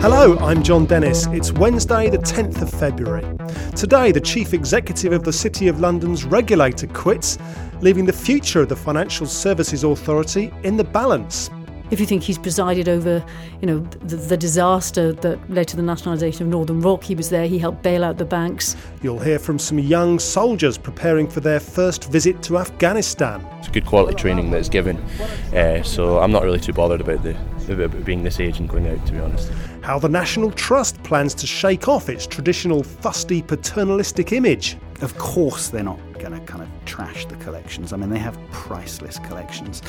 Hello, I'm Jon Dennis. It's Wednesday, the 10th of February. Today, the chief executive of the City of London's regulator quits, leaving the future of the Financial Services Authority in the balance. If you think he's presided over, you know, the, the disaster that led to the nationalisation of Northern Rock, he was there, he helped bail out the banks. You'll hear from some young soldiers preparing for their first visit to Afghanistan. It's good quality training that's given, uh, so I'm not really too bothered about the about being this age and going out, to be honest. How the National Trust plans to shake off its traditional fusty paternalistic image. Of course, they're not going to kind of trash the collections. I mean, they have priceless collections.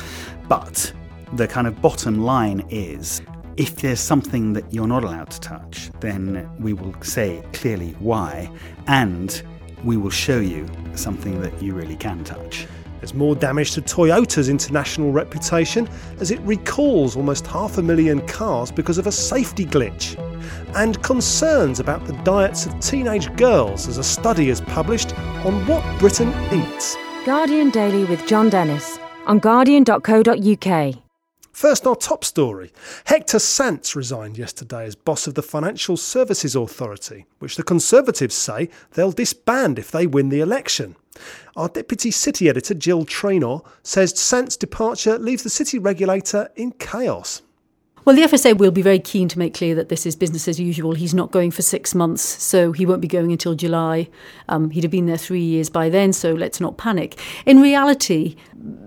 But the kind of bottom line is if there's something that you're not allowed to touch, then we will say clearly why, and we will show you something that you really can touch. There's more damage to Toyota's international reputation as it recalls almost half a million cars because of a safety glitch. And concerns about the diets of teenage girls as a study is published on what Britain eats. Guardian Daily with Jon Dennis on guardian.co.uk. First, our top story. Hector Sants resigned yesterday as boss of the Financial Services Authority, which the Conservatives say they'll disband if they win the election. Our deputy city editor, Jill Treanor, says Sants's departure leaves the city regulator in chaos. Well, the FSA will be very keen to make clear that this is business as usual. He's not going for six months, so he won't be going until July. Um, he'd have been there three years by then, so let's not panic. In reality,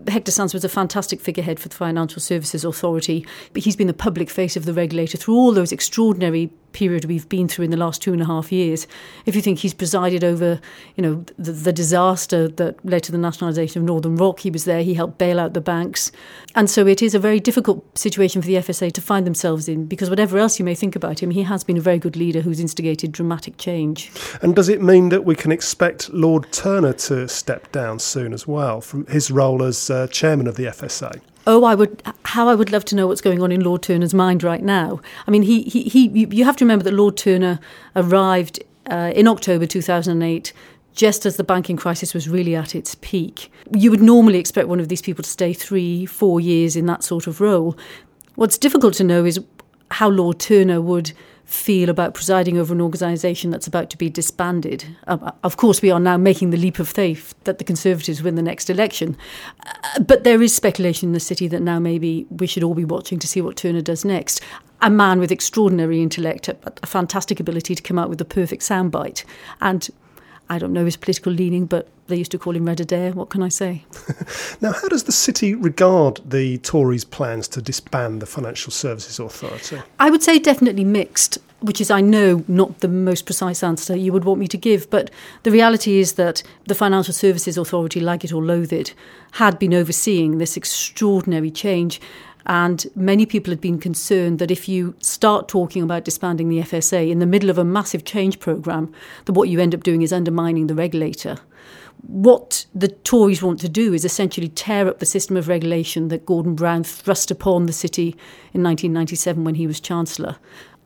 Hector Sants was a fantastic figurehead for the Financial Services Authority, but he's been the public face of the regulator through all those extraordinary period we've been through in the last two and a half years. If you think he's presided over, you know, the, the disaster that led to the nationalisation of Northern Rock, he was there, he helped bail out the banks. And so it is a very difficult situation for the FSA to find themselves in because whatever else you may think about him, he has been a very good leader who's instigated dramatic change. And does it mean that we can expect Lord Turner to step down soon as well from his role as uh, chairman of the FSA? Oh, I would. How I would love to know what's going on in Lord Turner's mind right now. I mean, he he, he you have to remember that Lord Turner arrived uh, in October 2008 just as the banking crisis was really at its peak. You would normally expect one of these people to stay three, four years in that sort of role. What's difficult to know is how Lord Turner would feel about presiding over an organisation that's about to be disbanded. Um, of course, we are now making the leap of faith that the Conservatives win the next election. Uh, but there is speculation in the city that now maybe we should all be watching to see what Turner does next. A man with extraordinary intellect, a, a fantastic ability to come out with the perfect soundbite, and I don't know his political leaning, but they used to call him Red Adair. What can I say? now, how does the city regard the Tories' plans to disband the Financial Services Authority? I would say definitely mixed, which is, I know, not the most precise answer you would want me to give. But the reality is that the Financial Services Authority, like it or loathe it, had been overseeing this extraordinary change. And many people had been concerned that if you start talking about disbanding the FSA in the middle of a massive change programme, that what you end up doing is undermining the regulator. What the Tories want to do is essentially tear up the system of regulation that Gordon Brown thrust upon the city in 1997 when he was Chancellor.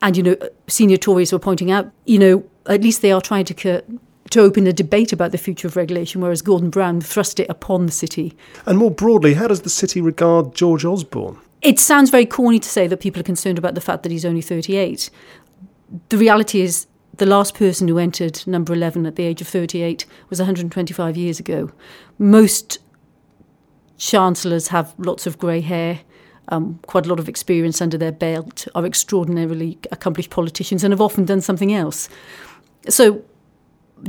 And, you know, senior Tories were pointing out, you know, at least they are trying to to open a debate about the future of regulation, whereas Gordon Brown thrust it upon the city. And more broadly, how does the city regard George Osborne? It sounds very corny to say that people are concerned about the fact that he's only 38. The reality is, the last person who entered number 11 at the age of 38 was 125 years ago. Most chancellors have lots of grey hair, um, quite a lot of experience under their belt, are extraordinarily accomplished politicians, and have often done something else. So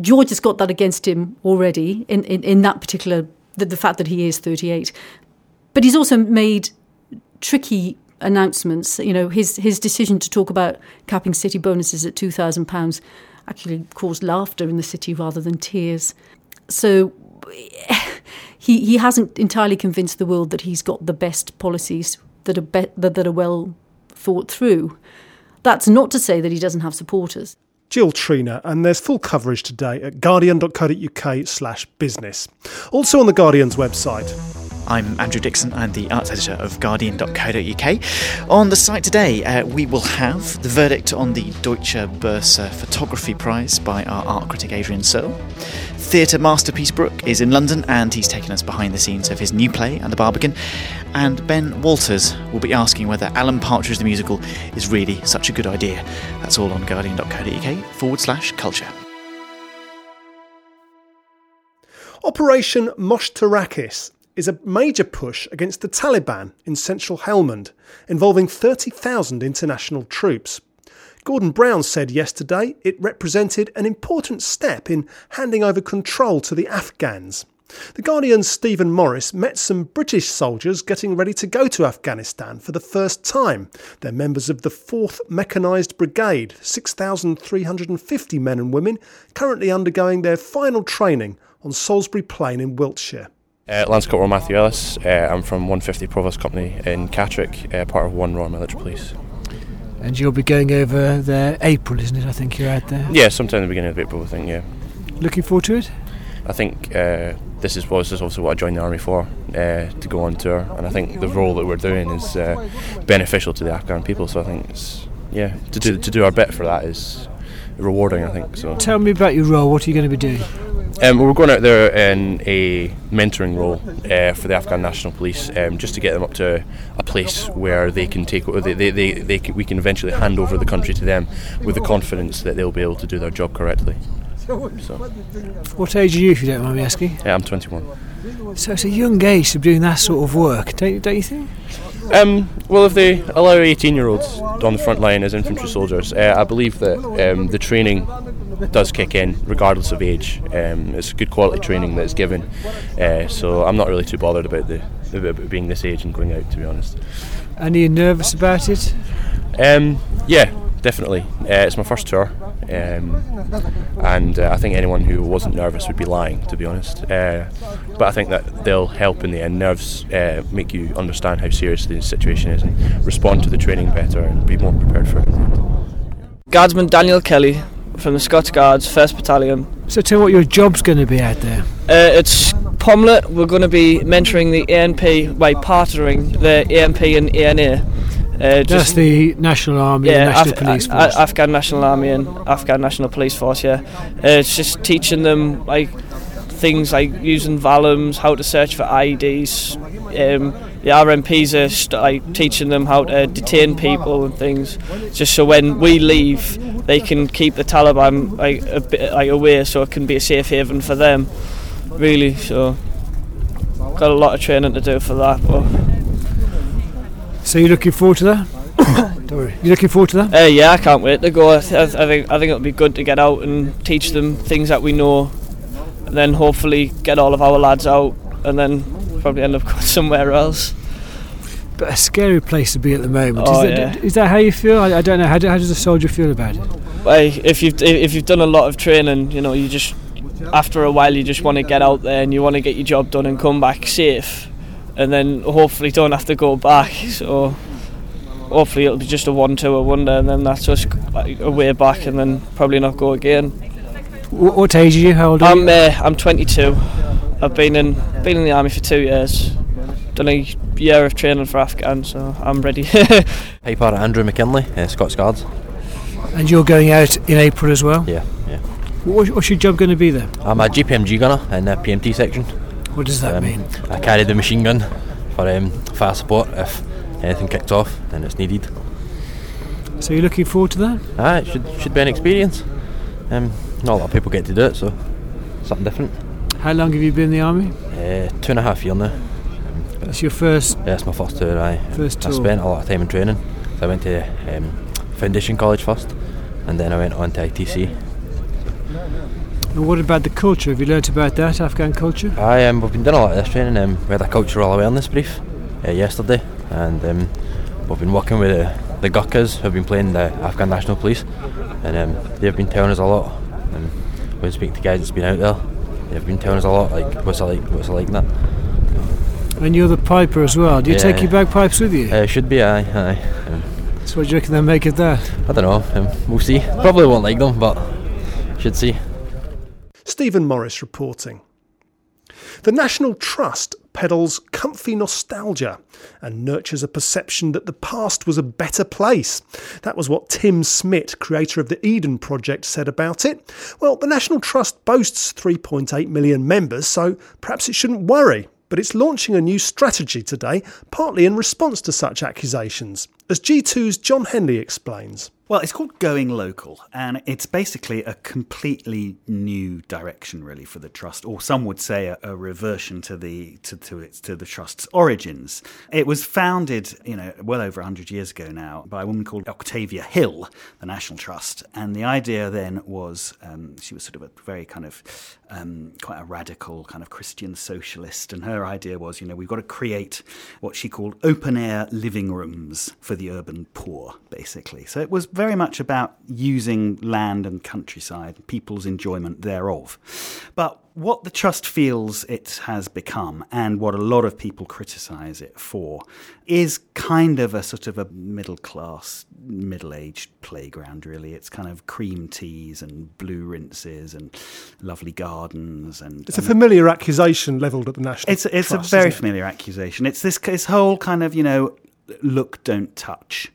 George has got that against him already in, in, in that particular, the, the fact that he is 38. But he's also made tricky announcements. You know, his his decision to talk about capping city bonuses at two thousand pounds actually caused laughter in the city rather than tears. So he he hasn't entirely convinced the world that he's got the best policies that are be- that, are well thought through. That's not to say that he doesn't have supporters. Jill Treanor, and there's full coverage today at guardian.co.uk slash business. Also on the Guardian's website, I'm Andrew Dickson. I'm the arts editor of Guardian.co.uk. On the site today, uh, we will have the verdict on the Deutsche Börse Photography Prize by our art critic Adrian Searle. Theatre masterpiece Brook is in London and he's taken us behind the scenes of his new play and the Barbican. And Ben Walters will be asking whether Alan Partridge the musical is really such a good idea. That's all on Guardian.co.uk forward slash culture. Operation Moshtarak is is a major push against the Taliban in central Helmand, involving 30,000 international troops. Gordon Brown said yesterday it represented an important step in handing over control to the Afghans. The Guardian's Stephen Morris met some British soldiers getting ready to go to Afghanistan for the first time. They're members of the 4th Mechanised Brigade, 6,350 men and women currently undergoing their final training on Salisbury Plain in Wiltshire. Uh, Lance Corporal Matthew Ellis. Uh, I'm from 150 Provost Company in Catterick, uh, part of 1 Royal Military Police. And you'll be going over there April, isn't it? I think you're out there. Yeah, sometime in the beginning of April, I think, yeah. Looking forward to it? I think uh, this is this is also what I joined the army for, uh, to go on tour, and I think the role that we're doing is uh, beneficial to the Afghan people. So I think it's yeah to do to do our bit for that is rewarding. I think so. Tell me about your role. What are you going to be doing? Um, we're going out there in a mentoring role uh, for the Afghan National Police, um, just to get them up to a place where they can take, they, they, they, they can, we can eventually hand over the country to them with the confidence that they'll be able to do their job correctly. So, What age are you, if you don't mind me asking? yeah, I'm 21. So it's a young age to be doing that sort of work, don't, you- don't you think? Um, well, if they allow 18 year olds on the front line as infantry soldiers, uh, I believe that um, the training does kick in regardless of age. Um, it's good quality training that is given, uh, so I'm not really too bothered about the about being this age and going out, to be honest. And are you nervous about it? Um, yeah, definitely. Uh, it's my first tour, um, and uh, I think anyone who wasn't nervous would be lying, to be honest. Uh, but I think that they'll help in the end. Nerves uh, make you understand how serious the situation is and respond to the training better and be more prepared for it. Guardsman Daniel Kelly from the Scots Guards, 1st Battalion. So tell me what your job's going to be out there. Uh, it's POMLT. We're going to be mentoring the ANP by partnering the ANP and ANA. Uh, That's the National Army, yeah, and National Af- Police Force. A- Afghan National Army and Afghan National Police Force. Yeah, uh, it's just teaching them like things like using Vallons, how to search for IDs. Um, the RMPs are st- like teaching them how to detain people and things, just so when we leave, they can keep the Taliban like a bit like away, so it can be a safe haven for them. Really, so got a lot of training to do for that. But so you're looking forward to that? Sorry. You're looking forward to that? Uh, yeah, I can't wait to go. I, th- I think I think it'll be good to get out and teach them things that we know, and then hopefully get all of our lads out, and then probably end up going somewhere else. But a scary place to be at the moment. Oh, is, that, yeah. is that how you feel? I, I don't know. How, do, how does a soldier feel about it? Like, if you've if you've done a lot of training, you know, you just after a while you just want to get out there and you want to get your job done and come back safe, and then hopefully don't have to go back. So. Hopefully it'll be just a one-tour wonder, and then that's us like, a way back, and then probably not go again. What, age are you? How old are I'm you? uh, I'm 22. I've been in been in the army for two years. Done a year of training for Afghan, so I'm ready. Piper Andrew McKinley, uh, Scots Guards. And you're going out in April as well? Yeah, yeah. What, what's your job going to be there? I'm a GPMG gunner in the PMT section. What does that Um, mean? I carry the machine gun for um, fire support if anything kicks off and it's needed. So you're looking forward to that? Ah, it should should be an experience. Um, not a lot of people get to do it, so something different. How long have you been in the army? Uh, two and a half year now. That's your first. Yeah, it's my first tour. I First I spent a lot of time in training. So I went to um, Foundation College first, and then I went on to ITC. And what about the culture? Have you learnt about that, Afghan culture? I um, we've been doing a lot of this training. Um, we had a cultural awareness brief uh, yesterday, and um, we've been working with the, the Gurkhas who've been playing the Afghan National Police, and um, they've been telling us a lot. And when we speak to guys that's been out there, they've been telling us a lot, like what's it like, what's it like and that. And you're the piper as well. Do you take your bagpipes with you? Uh, should be, aye, aye. Um, so what do you reckon they'll make of that? I don't know. Um, we'll see. Probably won't like them, but should see. Stephen Morris reporting. The National Trust peddles comfy nostalgia and nurtures a perception that the past was a better place. That was what Tim Smit, creator of the Eden Project, said about it. Well, the National Trust boasts 3.8 million members, so perhaps it shouldn't worry but it's launching a new strategy today, partly in response to such accusations, as G2's Jon Henley explains. Well, it's called Going Local, and it's basically a completely new direction, really, for the trust, or some would say a, a reversion to the to, to its to the trust's origins. It was founded, you know, well over hundred years ago now, by a woman called Octavia Hill, the National Trust, and the idea then was um, she was sort of a very kind of um, quite a radical kind of Christian socialist, and her idea was, you know, we've got to create what she called open air living rooms for the urban poor, basically. So it was very much about using land and countryside, people's enjoyment thereof. But what the trust feels it has become, and what a lot of people criticise it for, is kind of a sort of a middle class, middle aged playground, really. It's kind of cream teas and blue rinses and lovely gardens. and It's a familiar accusation levelled at the National It's, it's Trust, a very familiar accusation. It's this, this whole kind of, you know, look, don't touch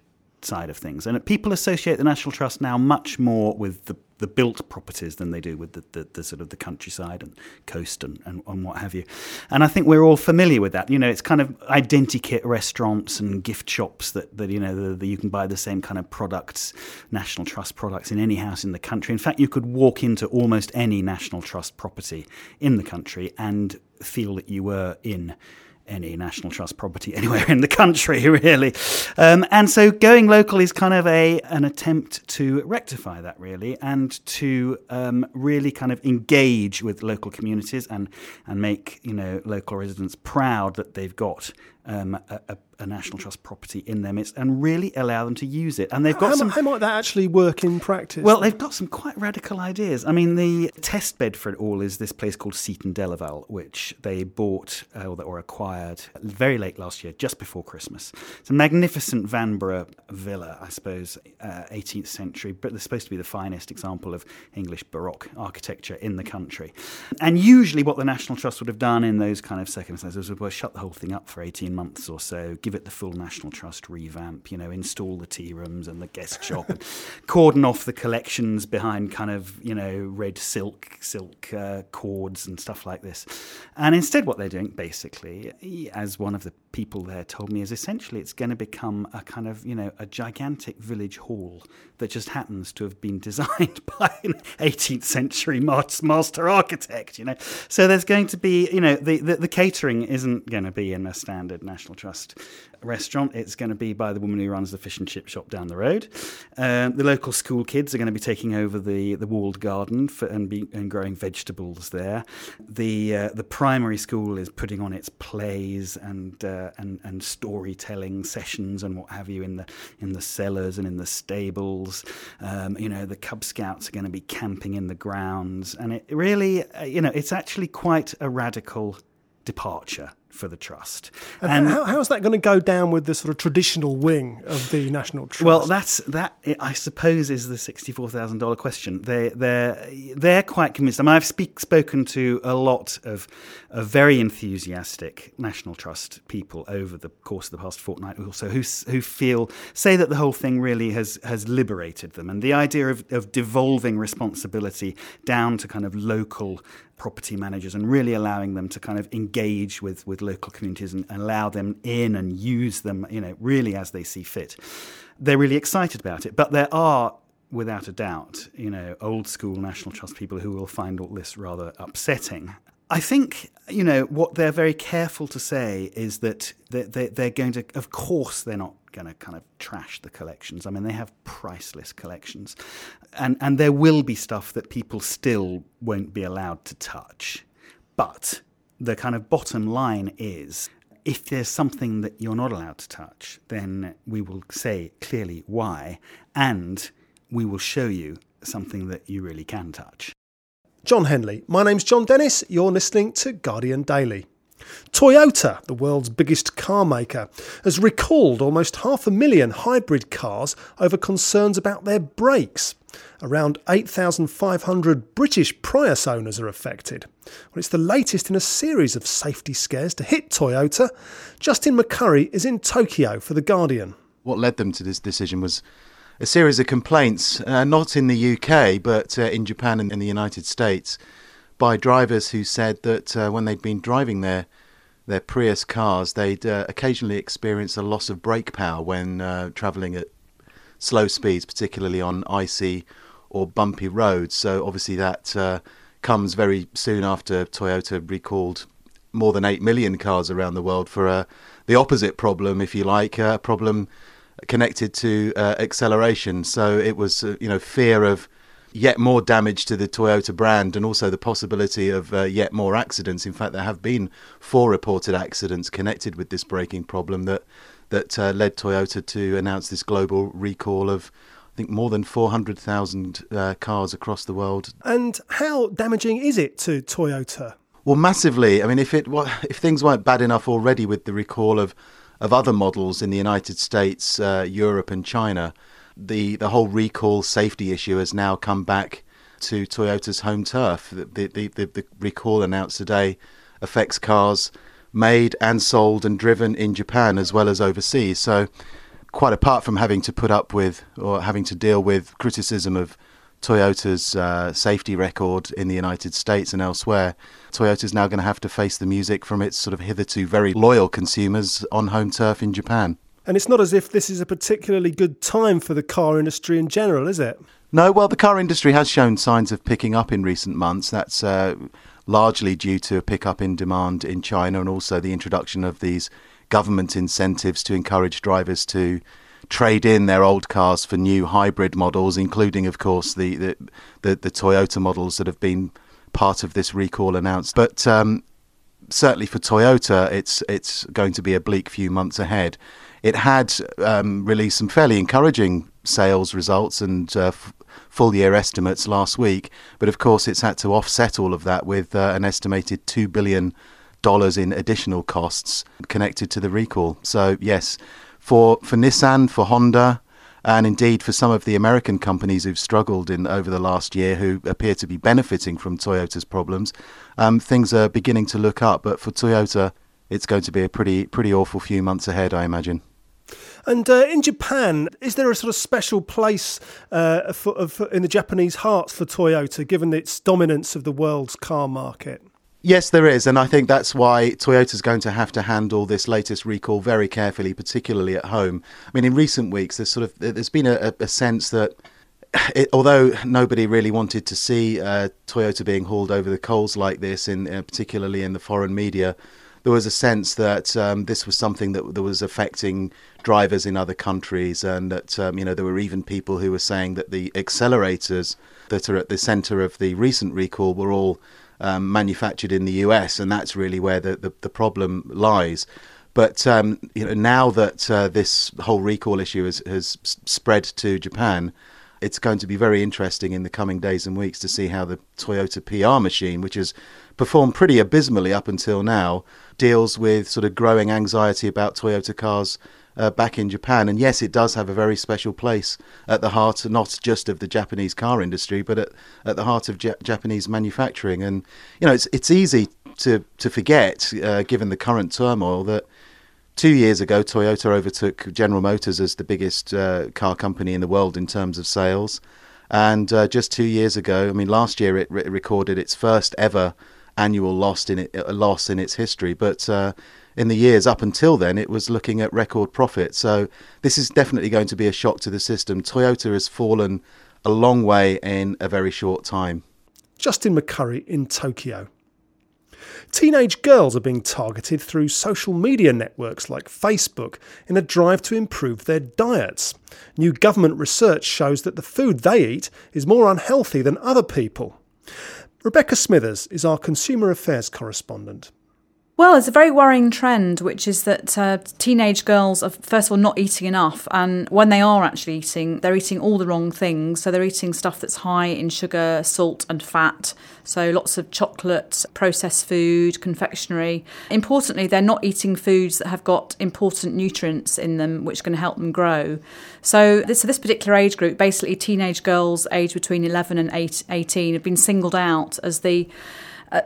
side of things. And people associate the National Trust now much more with the, the built properties than they do with the, the, the sort of the countryside and coast and, and, and, what have you. And I think we're all familiar with that. You know, it's kind of identikit restaurants and gift shops that, that you know, the, you can buy the same kind of products, National Trust products, in any house in the country. In fact, you could walk into almost any National Trust property in the country and feel that you were in any National Trust property anywhere in the country, really. Um, and so going local is kind of a an attempt to rectify that, really, and to um, really kind of engage with local communities and and make you know local residents proud that they've got um, a, a, a, National Trust property in their midst and really allow them to use it. And they've got how, some. How might that actually work in practice? Well, they've got some quite radical ideas. I mean, the test bed for it all is this place called Seaton Delaval, which they bought uh, or acquired very late last year, just before Christmas. It's a magnificent Vanbrugh villa, I suppose, uh, 18th century, but it's supposed to be the finest example of English Baroque architecture in the country. And usually, what the National Trust would have done in those kind of circumstances was shut the whole thing up for 18 months or so, give it the full National Trust revamp, you know, install the tea rooms and the guest shop, and cordon off the collections behind kind of, you know, red silk, silk uh, cords and stuff like this. And instead, what they're doing, basically, as one of the people there told me, is essentially it's going to become a kind of, you know, a gigantic village hall that just happens to have been designed by an 18th century master architect, you know. So there's going to be, you know, the, the, the catering isn't going to be in a standard National Trust restaurant. It's going to be by the woman who runs the fish and chip shop down the road. Um, the local school kids are going to be taking over the, the walled garden for, and, be, and growing vegetables there. The uh, the primary school is putting on its plays and uh, and and storytelling sessions and what have you in the in the cellars and in the stables. Um, you know, the Cub Scouts are going to be camping in the grounds, and it really, uh, you know, it's actually quite a radical departure for the trust. And, and how, how's that going to go down with the sort of traditional wing of the National Trust? Well, that's that. I suppose is the sixty-four thousand dollar question. They they're they're quite convinced. I mean, I've speak, spoken to a lot of, of very enthusiastic National Trust people over the course of the past fortnight, also who who feel say that the whole thing really has has liberated them, and the idea of, of devolving responsibility down to kind of local property managers and really allowing them to kind of engage with, with local communities and allow them in and use them, you know, really as they see fit. They're really excited about it. But there are, without a doubt, you know, old school National Trust people who will find all this rather upsetting. I think, you know, what they're very careful to say is that they're, going to, of course, they're not going to kind of trash the collections. I mean, they have priceless collections. And, and there will be stuff that people still won't be allowed to touch. But the kind of bottom line is if there's something that you're not allowed to touch, then we will say clearly why, and we will show you something that you really can touch. Jon Henley. My name's Jon Dennis. You're listening to Guardian Daily. Toyota, the world's biggest car maker, has recalled almost half a million hybrid cars over concerns about their brakes. Around 8,500 British Prius owners are affected. Well, it's the latest in a series of safety scares to hit Toyota. Justin McCurry is in Tokyo for The Guardian. What led them to this decision was a series of complaints, uh, not in the UK, but uh, in Japan and in the United States, by drivers who said that uh, when they'd been driving their their Prius cars, they'd uh, occasionally experience a loss of brake power when uh, travelling at slow speeds, particularly on icy or bumpy roads. So obviously that uh, comes very soon after Toyota recalled more than 8 million cars around the world for uh, the opposite problem, if you like, a problem connected to uh, acceleration. So it was, uh, you know, fear of yet more damage to the Toyota brand and also the possibility of uh, yet more accidents. In fact, there have been four reported accidents connected with this braking problem that that uh, led Toyota to announce this global recall of I think more than 400,000 uh, cars across the world. And how damaging is it to Toyota? Well, massively. I mean, if it if things weren't bad enough already with the recall of of other models in the United States, uh, Europe, and China, the the whole recall safety issue has now come back to Toyota's home turf. The the, the, the recall announced today affects cars made and sold and driven in Japan as well as overseas. So, quite apart from having to put up with or having to deal with criticism of Toyota's uh, safety record in the United States and elsewhere, Toyota's now going to have to face the music from its sort of hitherto very loyal consumers on home turf in Japan. And it's not as if this is a particularly good time for the car industry in general, is it? No, well, the car industry has shown signs of picking up in recent months. That's uh, largely due to a pickup in demand in China and also the introduction of these government incentives to encourage drivers to trade in their old cars for new hybrid models, including, of course, the the, the, the Toyota models that have been part of this recall announced. But um, certainly for Toyota, it's it's going to be a bleak few months ahead it had um, released some fairly encouraging sales results and uh, f- full year estimates last week, but of course it's had to offset all of that with uh, an estimated two billion dollars in additional costs connected to the recall. So yes, for for Nissan, for Honda, and indeed for some of the American companies who've struggled in over the last year, who appear to be benefiting from Toyota's problems, um, things are beginning to look up. But for Toyota, it's going to be a pretty pretty awful few months ahead, I imagine. And uh, in Japan, is there a sort of special place uh, for, in the Japanese hearts for Toyota, given its dominance of the world's car market? Yes, there is, and I think that's why Toyota's going to have to handle this latest recall very carefully, particularly at home. I mean, in recent weeks, there's sort of there's been a, a sense that. It, although nobody really wanted to see uh, Toyota being hauled over the coals like this, in uh, particularly in the foreign media, there was a sense that um, this was something that, that was affecting drivers in other countries, and that um, you know there were even people who were saying that the accelerators that are at the centre of the recent recall were all um, manufactured in the US, and that's really where the, the, the problem lies. But um, you know, now that uh, this whole recall issue has, has spread to Japan, it's going to be very interesting in the coming days and weeks to see how the Toyota PR machine, which has performed pretty abysmally up until now, deals with sort of growing anxiety about Toyota cars uh, back in Japan. And yes, it does have a very special place at the heart, not just of the Japanese car industry, but at, at the heart of Japanese manufacturing. And you know, it's it's easy to to forget, uh, given the current turmoil, that two years ago Toyota overtook General Motors as the biggest uh, car company in the world in terms of sales. And uh, just two years ago, I mean, last year it re- recorded its first ever annual loss in it, loss in its history. But uh, in the years up until then, it was looking at record profit. So this is definitely going to be a shock to the system. Toyota has fallen a long way in a very short time. Justin McCurry in Tokyo. Teenage girls are being targeted through social media networks like Facebook in a drive to improve their diets. New government research shows that the food they eat is more unhealthy than other people. Rebecca Smithers is our consumer affairs correspondent. Well, it's a very worrying trend, which is that uh, teenage girls are, first of all, not eating enough. And when they are actually eating, they're eating all the wrong things. So they're eating stuff that's high in sugar, salt, and fat. So lots of chocolate, processed food, confectionery. Importantly, they're not eating foods that have got important nutrients in them, which can help them grow. So this, so this particular age group, basically teenage girls aged between 11 and 18, have been singled out as the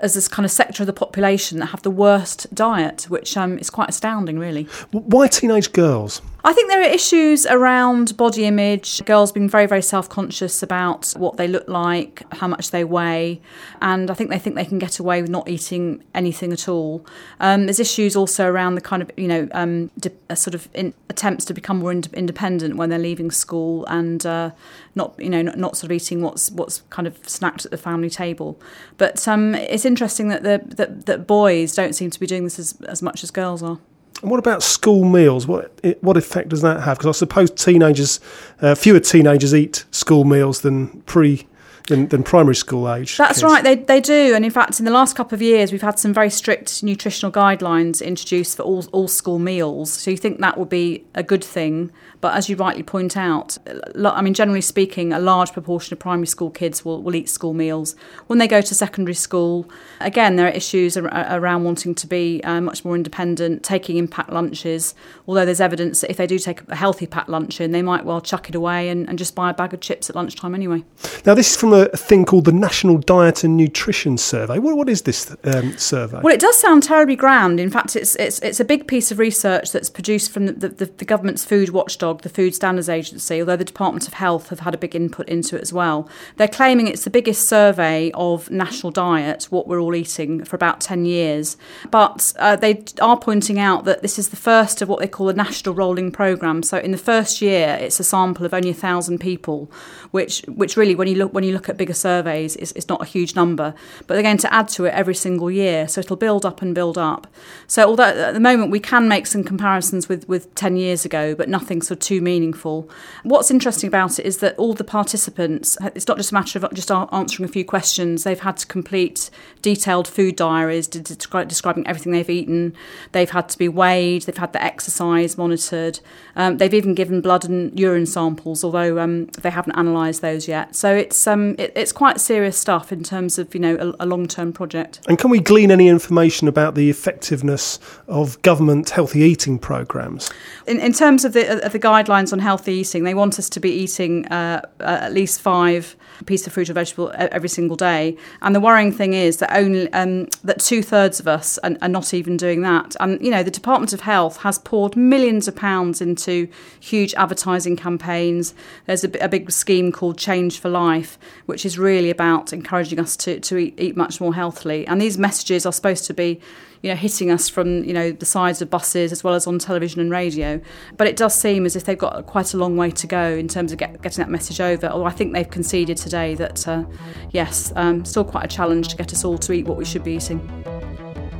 as this kind of sector of the population that have the worst diet, which um, is quite astounding, really. Why teenage girls? I think there are issues around body image, girls being very, very self conscious about what they look like, how much they weigh, and I think they think they can get away with not eating anything at all. Um, there's issues also around the kind of, you know, um, de- sort of in- attempts to become more ind- independent when they're leaving school and uh, not, you know, not, not, sort of eating what's what's kind of snacked at the family table. But um, it's interesting that, the, that, that boys don't seem to be doing this as, as much as girls are. And what about school meals? What what effect does that have? Because I suppose teenagers, uh, fewer teenagers eat school meals than pre than, than primary school age. That's kids. right, they, they do. And in fact, in the last couple of years, we've had some very strict nutritional guidelines introduced for all, all school meals. So you think that would be a good thing. But as you rightly point out, I mean, generally speaking, a large proportion of primary school kids will, will eat school meals. When they go to secondary school, again, there are issues around wanting to be uh, much more independent, taking in packed lunches. Although there's evidence that if they do take a healthy packed lunch in, they might well chuck it away and, and just buy a bag of chips at lunchtime anyway. Now, this is from a thing called the National Diet and Nutrition Survey. What, what is this um, survey? Well, it does sound terribly grand. In fact, it's, it's, it's a big piece of research that's produced from the, the, the government's food watchdog the Food Standards Agency, although the Department of Health have had a big input into it as well. They're claiming it's the biggest survey of national diet, what we're all eating, for about 10 years. But uh, they are pointing out that this is the first of what they call a national rolling programme. So in the first year, it's a sample of only 1,000 people, which, which really, when you look, when you look at bigger surveys, is, is not a huge number. But they're going to add to it every single year. So it'll build up and build up. So although at the moment we can make some comparisons with, with 10 years ago, but nothing sort too meaningful. What's interesting about it is that all the participants, it's not just a matter of just answering a few questions, they've had to complete detailed food diaries describing everything they've eaten. They've had to be weighed, they've had the exercise monitored. Um, they've even given blood and urine samples, although um, they haven't analysed those yet. So it's um, it, it's quite serious stuff in terms of you know a, a long term project. And can we glean any information about the effectiveness of government healthy eating programs? In, in terms of the of the guidelines on healthy eating, they want us to be eating uh, at least five pieces of fruit or vegetable every single day. And the worrying thing is that only um, that two thirds of us are, are, not even doing that. And you know, the Department of Health has poured millions of pounds into huge advertising campaigns. There's a, a big scheme called Change4Life, which is really about encouraging us to to eat, eat much more healthily. And these messages are supposed to be you know, hitting us from, you know, the sides of buses as well as on television and radio. But it does seem as if they've got quite a long way to go in terms of get, getting that message over. Although I think they've conceded today that, uh, yes, um, still quite a challenge to get us all to eat what we should be eating.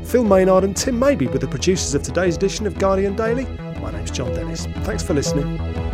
Phil Maynard and Tim Maby were the producers of today's edition of Guardian Daily. My name's Jon Dennis. Thanks for listening.